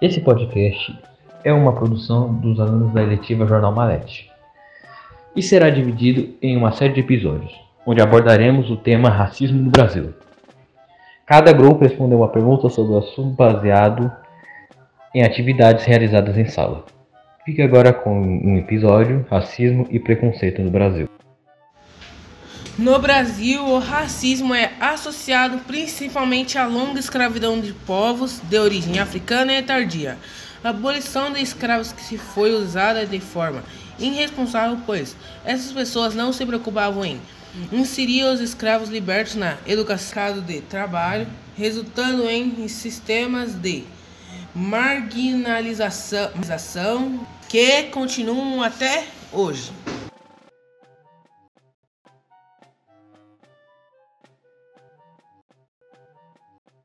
Esse podcast é uma produção dos alunos da eletiva Jornal Malete e será dividido em uma série de episódios, onde abordaremos o tema racismo no Brasil. Cada grupo respondeu uma pergunta sobre o assunto baseado em atividades realizadas em sala. Fique agora com um episódio Racismo e Preconceito no Brasil. No Brasil, o racismo é associado principalmente à longa escravidão de povos de origem africana e tardia. A abolição de escravos que se foi usada de forma irresponsável, pois essas pessoas não se preocupavam em inserir os escravos libertos na educação de trabalho, resultando em sistemas de marginalização que continuam até hoje.